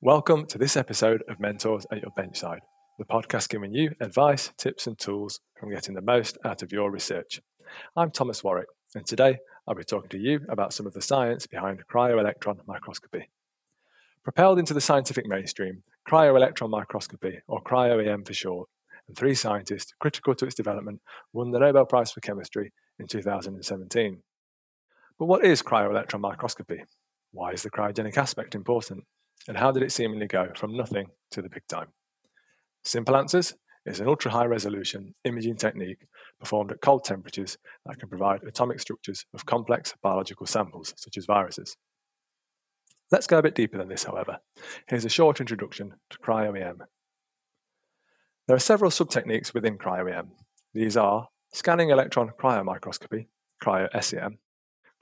Welcome to this episode of Mentors at Your Benchside, the podcast giving you advice, tips, and tools from getting the most out of your research. I'm Thomas Warwick, and today I'll be talking to you about some of the science behind cryo-electron microscopy. Propelled into the scientific mainstream, cryo-electron microscopy, or cryo-EM for short, and three scientists critical to its development won the Nobel Prize for Chemistry in 2017. But what is cryo-electron microscopy? Why is the cryogenic aspect important? And how did it seemingly go from nothing to the big time? Simple answers is an ultra high resolution imaging technique performed at cold temperatures that can provide atomic structures of complex biological samples, such as viruses. Let's go a bit deeper than this, however. Here's a short introduction to cryo-EM. There are several sub-techniques within cryo-EM. These are scanning electron cryomicroscopy, cryo-SEM,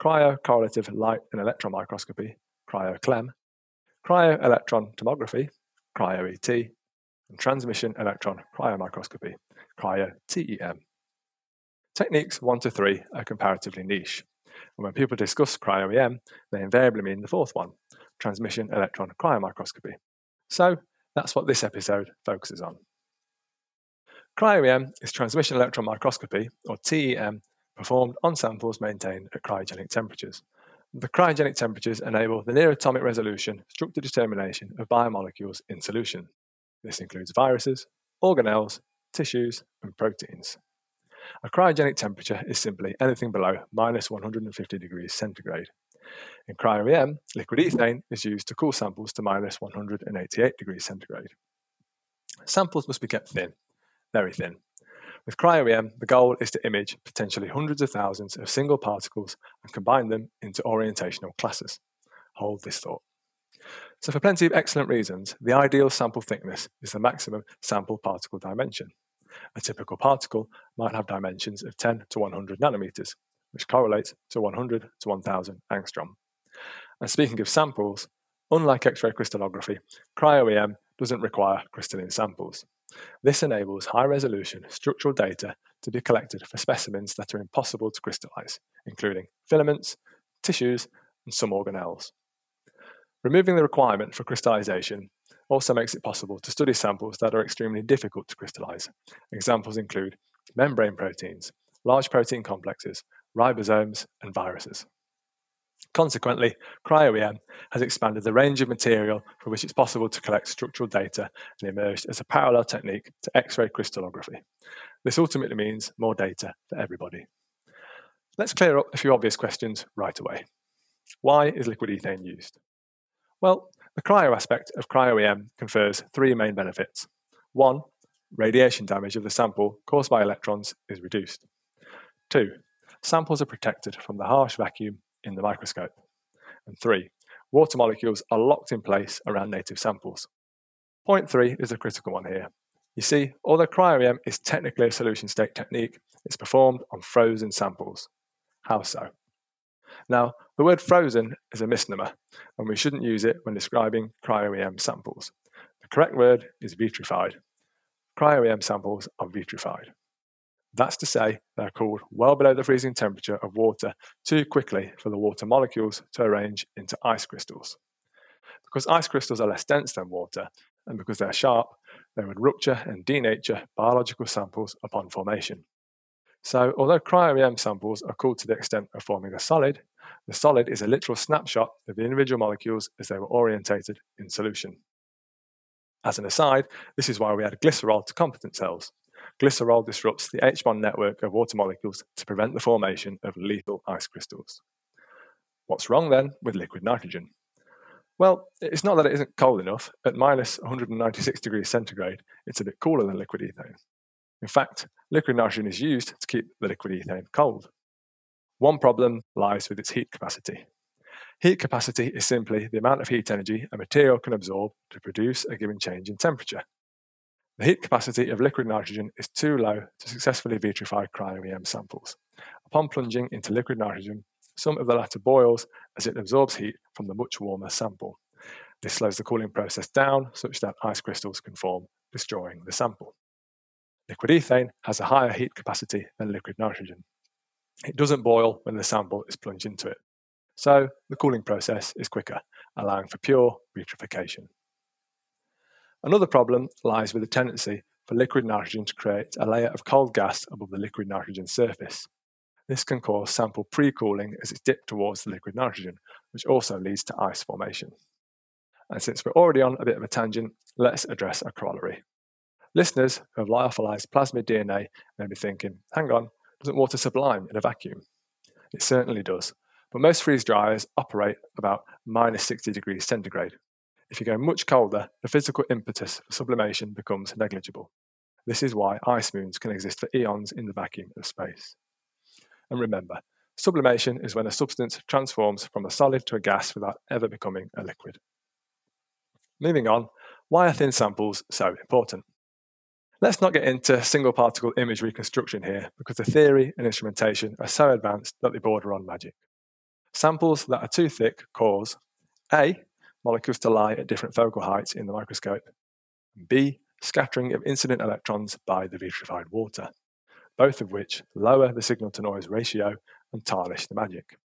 cryo-correlative light and electron microscopy, cryo-CLEM, cryo-electron tomography, cryo-ET, and transmission electron cryomicroscopy, cryo-TEM. Techniques 1 to 3 are comparatively niche, and when people discuss cryo-EM, they invariably mean the fourth one, transmission electron cryomicroscopy. So that's what this episode focuses on. Cryo-EM is transmission electron microscopy, or TEM, performed on samples maintained at cryogenic temperatures, the cryogenic temperatures enable the near atomic resolution structure determination of biomolecules in solution. This includes viruses, organelles, tissues, and proteins. A cryogenic temperature is simply anything below minus 150 degrees centigrade. In cryo-EM, liquid ethane is used to cool samples to minus 188 degrees centigrade. Samples must be kept thin, very thin, with cryo-EM, the goal is to image potentially hundreds of thousands of single particles and combine them into orientational classes. Hold this thought. So, for plenty of excellent reasons, the ideal sample thickness is the maximum sample particle dimension. A typical particle might have dimensions of 10 to 100 nanometers, which correlates to 100 to 1000 angstrom. And speaking of samples, unlike X ray crystallography, cryo-EM doesn't require crystalline samples. This enables high resolution structural data to be collected for specimens that are impossible to crystallize, including filaments, tissues, and some organelles. Removing the requirement for crystallization also makes it possible to study samples that are extremely difficult to crystallize. Examples include membrane proteins, large protein complexes, ribosomes, and viruses. Consequently, cryo-EM has expanded the range of material for which it's possible to collect structural data and emerged as a parallel technique to X-ray crystallography. This ultimately means more data for everybody. Let's clear up a few obvious questions right away. Why is liquid ethane used? Well, the cryo aspect of cryo-EM confers three main benefits. One, radiation damage of the sample caused by electrons is reduced. Two, samples are protected from the harsh vacuum in the microscope. And three, water molecules are locked in place around native samples. Point three is a critical one here. You see, although cryo-EM is technically a solution state technique, it's performed on frozen samples. How so? Now, the word frozen is a misnomer, and we shouldn't use it when describing cryo-EM samples. The correct word is vitrified. Cryo-EM samples are vitrified. That's to say, they're cooled well below the freezing temperature of water too quickly for the water molecules to arrange into ice crystals. Because ice crystals are less dense than water, and because they're sharp, they would rupture and denature biological samples upon formation. So, although cryo-EM samples are cooled to the extent of forming a solid, the solid is a literal snapshot of the individual molecules as they were orientated in solution. As an aside, this is why we add glycerol to competent cells, glycerol disrupts the H bond network of water molecules to prevent the formation of lethal ice crystals. What's wrong then with liquid nitrogen? Well, it's not that it isn't cold enough. At minus 196 degrees centigrade, it's a bit cooler than liquid ethane. In fact, liquid nitrogen is used to keep the liquid ethane cold. One problem lies with its heat capacity. Heat capacity is simply the amount of heat energy a material can absorb to produce a given change in temperature. The heat capacity of liquid nitrogen is too low to successfully vitrify cryo-EM samples. Upon plunging into liquid nitrogen, some of the latter boils as it absorbs heat from the much warmer sample. This slows the cooling process down such that ice crystals can form, destroying the sample. Liquid ethane has a higher heat capacity than liquid nitrogen. It doesn't boil when the sample is plunged into it. So the cooling process is quicker, allowing for pure vitrification. Another problem lies with the tendency for liquid nitrogen to create a layer of cold gas above the liquid nitrogen surface. This can cause sample pre-cooling as it's dipped towards the liquid nitrogen, which also leads to ice formation. And since we're already on a bit of a tangent, let's address a corollary. Listeners who have lyophilized plasmid DNA may be thinking, hang on, doesn't water sublime in a vacuum? It certainly does, but most freeze dryers operate about minus 60 degrees centigrade. If you go much colder, the physical impetus for sublimation becomes negligible. This is why ice moons can exist for eons in the vacuum of space. And remember, sublimation is when a substance transforms from a solid to a gas without ever becoming a liquid. Moving on, why are thin samples so important? Let's not get into single particle image reconstruction here because the theory and instrumentation are so advanced that they border on magic. Samples that are too thick cause A. Molecules to lie at different focal heights in the microscope, B. Scattering of incident electrons by the vitrified water, both of which lower the signal to noise ratio and tarnish the magic.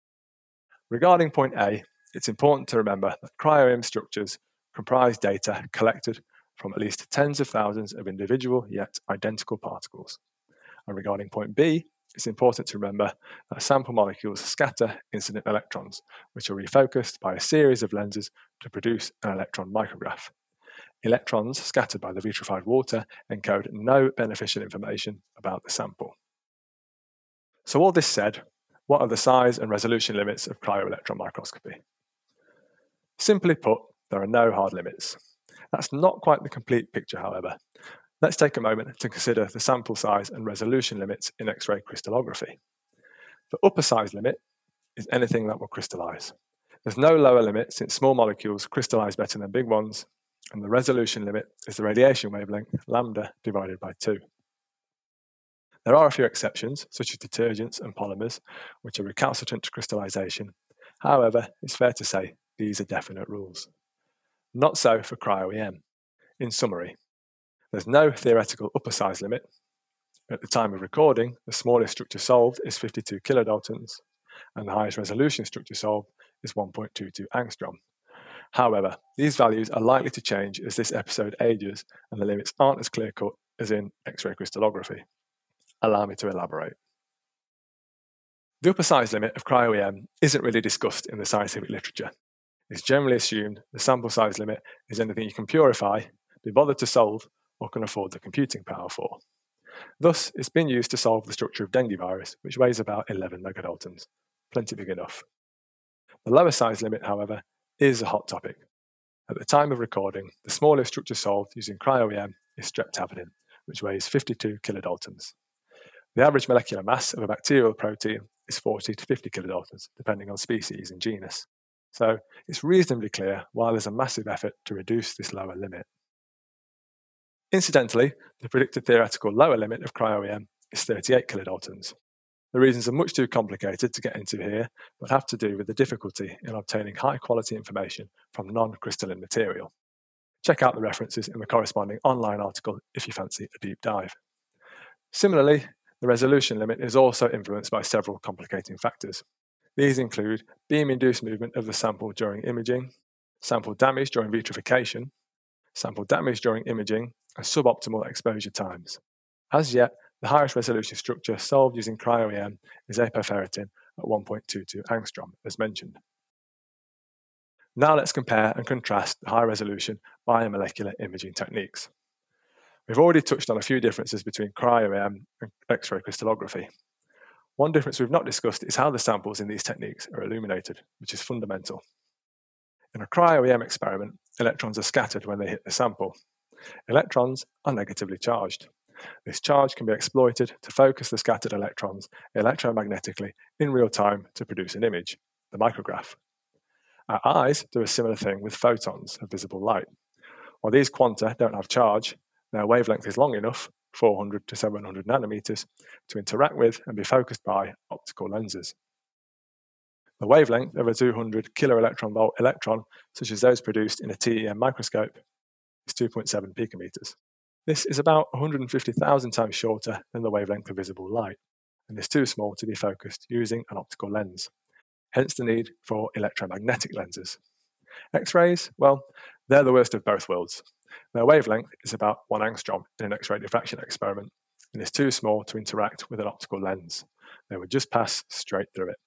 Regarding point A, it's important to remember that cryo-EM structures comprise data collected from at least tens of thousands of individual yet identical particles. And regarding point B, it's important to remember that sample molecules scatter incident electrons, which are refocused by a series of lenses to produce an electron micrograph. Electrons scattered by the vitrified water encode no beneficial information about the sample. So, all this said, what are the size and resolution limits of cryo-electron microscopy? Simply put, there are no hard limits. That's not quite the complete picture, however. Let's take a moment to consider the sample size and resolution limits in X-ray crystallography. The upper size limit is anything that will crystallize. There's no lower limit since small molecules crystallize better than big ones, and the resolution limit is the radiation wavelength, lambda, divided by 2. There are a few exceptions, such as detergents and polymers, which are recalcitrant to crystallization. However, it's fair to say these are definite rules. Not so for cryo-EM. In summary, there's no theoretical upper size limit. At the time of recording, the smallest structure solved is 52 kilodaltons, and the highest resolution structure solved is 1.22 angstrom. However, these values are likely to change as this episode ages and the limits aren't as clear cut as in X ray crystallography. Allow me to elaborate. The upper size limit of cryo-EM isn't really discussed in the scientific literature, it's generally assumed the sample size limit is anything you can purify, be bothered to solve, or can afford the computing power for. Thus, it's been used to solve the structure of dengue virus, which weighs about 11 megadaltons, plenty big enough. The lower size limit, however, is a hot topic. At the time of recording, the smallest structure solved using cryo-EM is streptavidin, which weighs 52 kilodaltons. The average molecular mass of a bacterial protein is 40 to 50 kilodaltons, depending on species and genus. So it's reasonably clear why there's a massive effort to reduce this lower limit. Incidentally, the predicted theoretical lower limit of cryo-EM is 38 kilodaltons. The reasons are much too complicated to get into here, but have to do with the difficulty in obtaining high quality information from non crystalline material. Check out the references in the corresponding online article if you fancy a deep dive. Similarly, the resolution limit is also influenced by several complicating factors. These include beam induced movement of the sample during imaging, sample damage during vitrification, sample damage during imaging, and suboptimal exposure times. As yet, the highest resolution structure solved using cryo-EM is apoferritin at 1.22 angstrom, as mentioned. Now let's compare and contrast the high resolution biomolecular imaging techniques. We've already touched on a few differences between cryo-EM and X-ray crystallography. One difference we've not discussed is how the samples in these techniques are illuminated, which is fundamental. In a cryo-EM experiment, electrons are scattered when they hit the sample. Electrons are negatively charged. This charge can be exploited to focus the scattered electrons electromagnetically in real time to produce an image, the micrograph. Our eyes do a similar thing with photons of visible light. While these quanta don't have charge, their wavelength is long enough 400 to 700 nanometers to interact with and be focused by optical lenses. The wavelength of a 200 kiloelectron volt electron, such as those produced in a TEM microscope, is 2.7 picometers. This is about 150,000 times shorter than the wavelength of visible light, and is too small to be focused using an optical lens, hence the need for electromagnetic lenses. X rays, well, they're the worst of both worlds. Their wavelength is about 1 angstrom in an X-ray diffraction experiment and is too small to interact with an optical lens. They would just pass straight through it.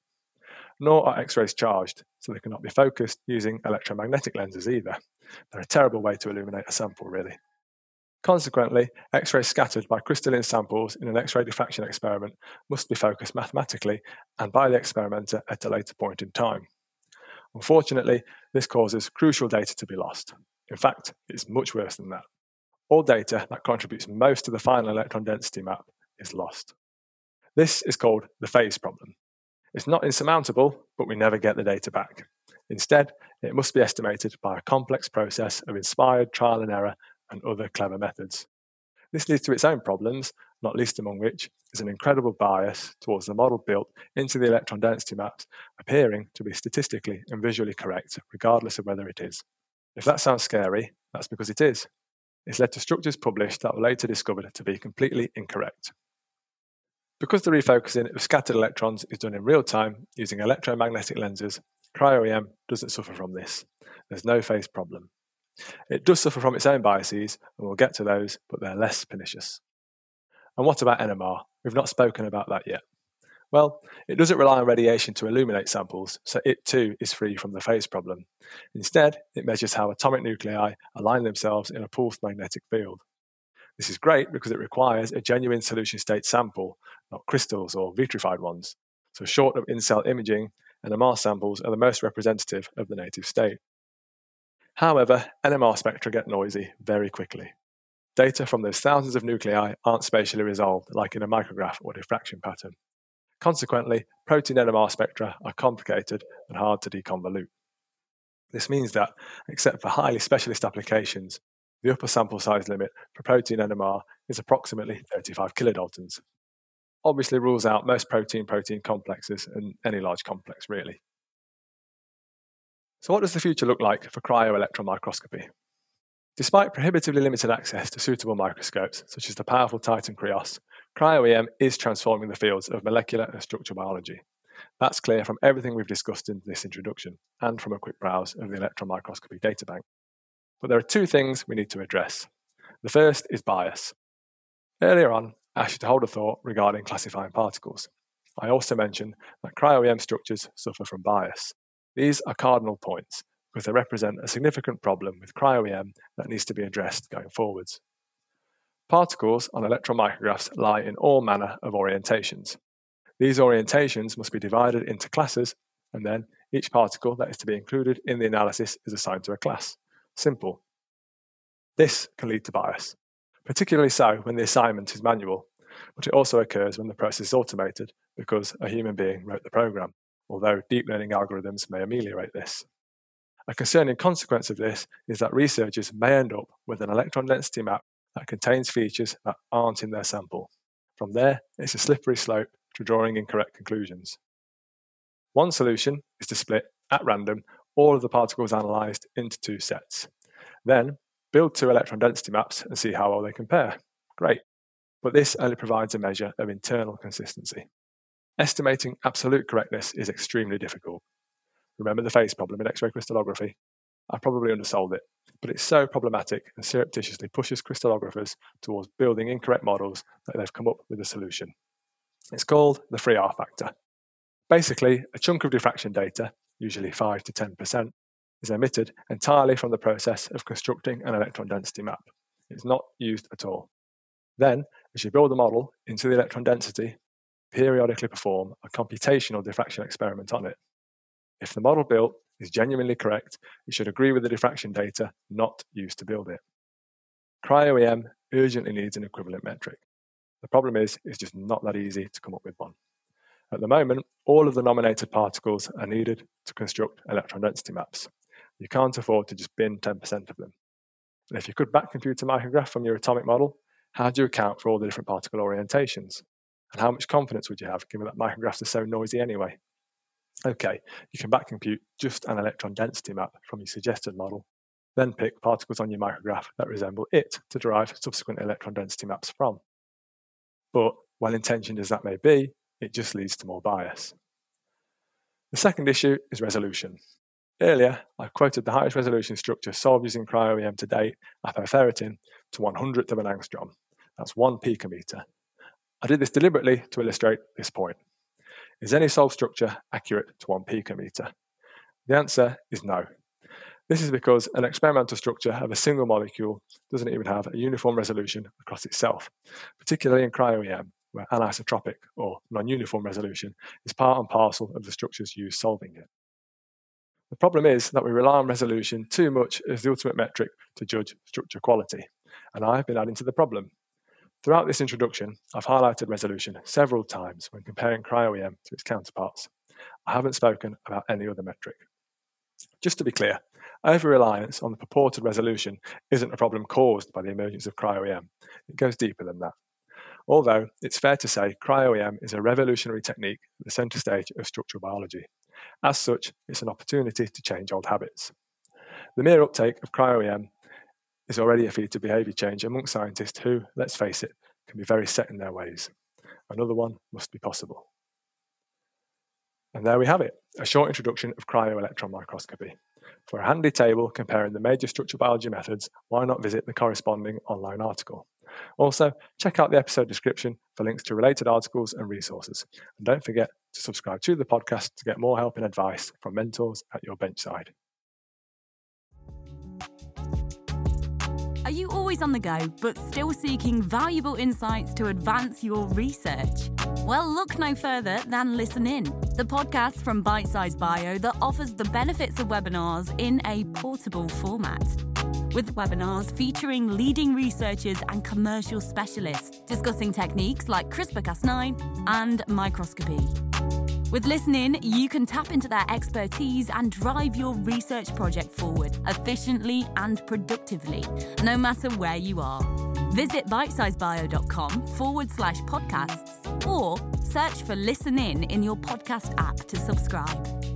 Nor are X-rays charged, so they cannot be focused using electromagnetic lenses either. They're a terrible way to illuminate a sample, really. Consequently, X-rays scattered by crystalline samples in an X-ray diffraction experiment must be focused mathematically and by the experimenter at a later point in time. Unfortunately, this causes crucial data to be lost. In fact, it's much worse than that. All data that contributes most to the final electron density map is lost. This is called the phase problem. It's not insurmountable, but we never get the data back. Instead, it must be estimated by a complex process of inspired trial and error and other clever methods. This leads to its own problems, not least among which is an incredible bias towards the model built into the electron density maps appearing to be statistically and visually correct, regardless of whether it is. If that sounds scary, that's because it is. It's led to structures published that were later discovered to be completely incorrect. Because the refocusing of scattered electrons is done in real time using electromagnetic lenses, cryo-EM doesn't suffer from this. There's no phase problem. It does suffer from its own biases, and we'll get to those, but they're less pernicious. And what about NMR? We've not spoken about that yet. Well, it doesn't rely on radiation to illuminate samples, so it too is free from the phase problem. Instead, it measures how atomic nuclei align themselves in a pulsed magnetic field. This is great because it requires a genuine solution state sample, not crystals or vitrified ones. So, short of in cell imaging, NMR samples are the most representative of the native state. However, NMR spectra get noisy very quickly. Data from those thousands of nuclei aren't spatially resolved like in a micrograph or diffraction pattern. Consequently, protein NMR spectra are complicated and hard to deconvolute. This means that, except for highly specialist applications, the upper sample size limit for protein NMR is approximately 35 kilodaltons. Obviously, rules out most protein protein complexes and any large complex, really. So, what does the future look like for cryo-electron microscopy? Despite prohibitively limited access to suitable microscopes, such as the powerful Titan Krios, cryo-EM is transforming the fields of molecular and structural biology. That's clear from everything we've discussed in this introduction and from a quick browse of the electron microscopy databank. But there are two things we need to address. The first is bias. Earlier on, I asked you to hold a thought regarding classifying particles. I also mentioned that cryo-EM structures suffer from bias. These are cardinal points because they represent a significant problem with cryo-EM that needs to be addressed going forwards. Particles on electron micrographs lie in all manner of orientations. These orientations must be divided into classes, and then each particle that is to be included in the analysis is assigned to a class. Simple. This can lead to bias, particularly so when the assignment is manual, but it also occurs when the process is automated because a human being wrote the program although deep learning algorithms may ameliorate this. A concerning consequence of this is that researchers may end up with an electron density map that contains features that aren't in their sample. From there, it's a slippery slope to drawing incorrect conclusions. One solution is to split, at random, all of the particles analysed into two sets. Then, build two electron density maps and see how well they compare. Great. But this only provides a measure of internal consistency. Estimating absolute correctness is extremely difficult. Remember the phase problem in X ray crystallography? I probably undersold it, but it's so problematic and surreptitiously pushes crystallographers towards building incorrect models that they've come up with a solution. It's called the free R factor. Basically, a chunk of diffraction data, usually 5 to 10%, is omitted entirely from the process of constructing an electron density map. It's not used at all. Then, as you build the model into the electron density, periodically perform a computational diffraction experiment on it. If the model built is genuinely correct, it should agree with the diffraction data not used to build it. Cryo-EM urgently needs an equivalent metric. The problem is, it's just not that easy to come up with one. At the moment, all of the nominated particles are needed to construct electron density maps. You can't afford to just bin 10% of them. And if you could back compute a micrograph from your atomic model, how do you account for all the different particle orientations? And how much confidence would you have given that micrographs are so noisy anyway? Okay, you can back compute just an electron density map from your suggested model, then pick particles on your micrograph that resemble it to derive subsequent electron density maps from. But, well intentioned as that may be, it just leads to more bias. The second issue is resolution. Earlier, I quoted the highest resolution structure solved using cryo-EM to date, apoferritin, to one hundredth of an angstrom. That's one picometer. I did this deliberately to illustrate this point. Is any solved structure accurate to one picometer? The answer is no. This is because an experimental structure of a single molecule doesn't even have a uniform resolution across itself, particularly in cryo-EM, where anisotropic or non-uniform resolution is part and parcel of the structures used solving it. The problem is that we rely on resolution too much as the ultimate metric to judge structure quality, and I've been adding to the problem. Throughout this introduction, I've highlighted resolution several times when comparing cryo-EM to its counterparts. I haven't spoken about any other metric. Just to be clear, over reliance on the purported resolution isn't a problem caused by the emergence of cryo-EM. It goes deeper than that. Although it's fair to say cryo-EM is a revolutionary technique at the centre stage of structural biology. As such, it's an opportunity to change old habits. The mere uptake of cryo-EM is already a feat of behaviour change among scientists who, let's face it, can be very set in their ways. Another one must be possible. And there we have it, a short introduction of cryo-electron microscopy. For a handy table comparing the major structural biology methods, why not visit the corresponding online article? Also, check out the episode description for links to related articles and resources. And don't forget to subscribe to the podcast to get more help and advice from mentors at your benchside. Are you always on the go, but still seeking valuable insights to advance your research? Well, look no further than Listen In, the podcast from Bite Size Bio that offers the benefits of webinars in a portable format. With webinars featuring leading researchers and commercial specialists discussing techniques like CRISPR Cas9 and microscopy. With Listen In, you can tap into their expertise and drive your research project forward efficiently and productively, no matter where you are. Visit bitesizebio.com forward slash podcasts or search for Listen In in your podcast app to subscribe.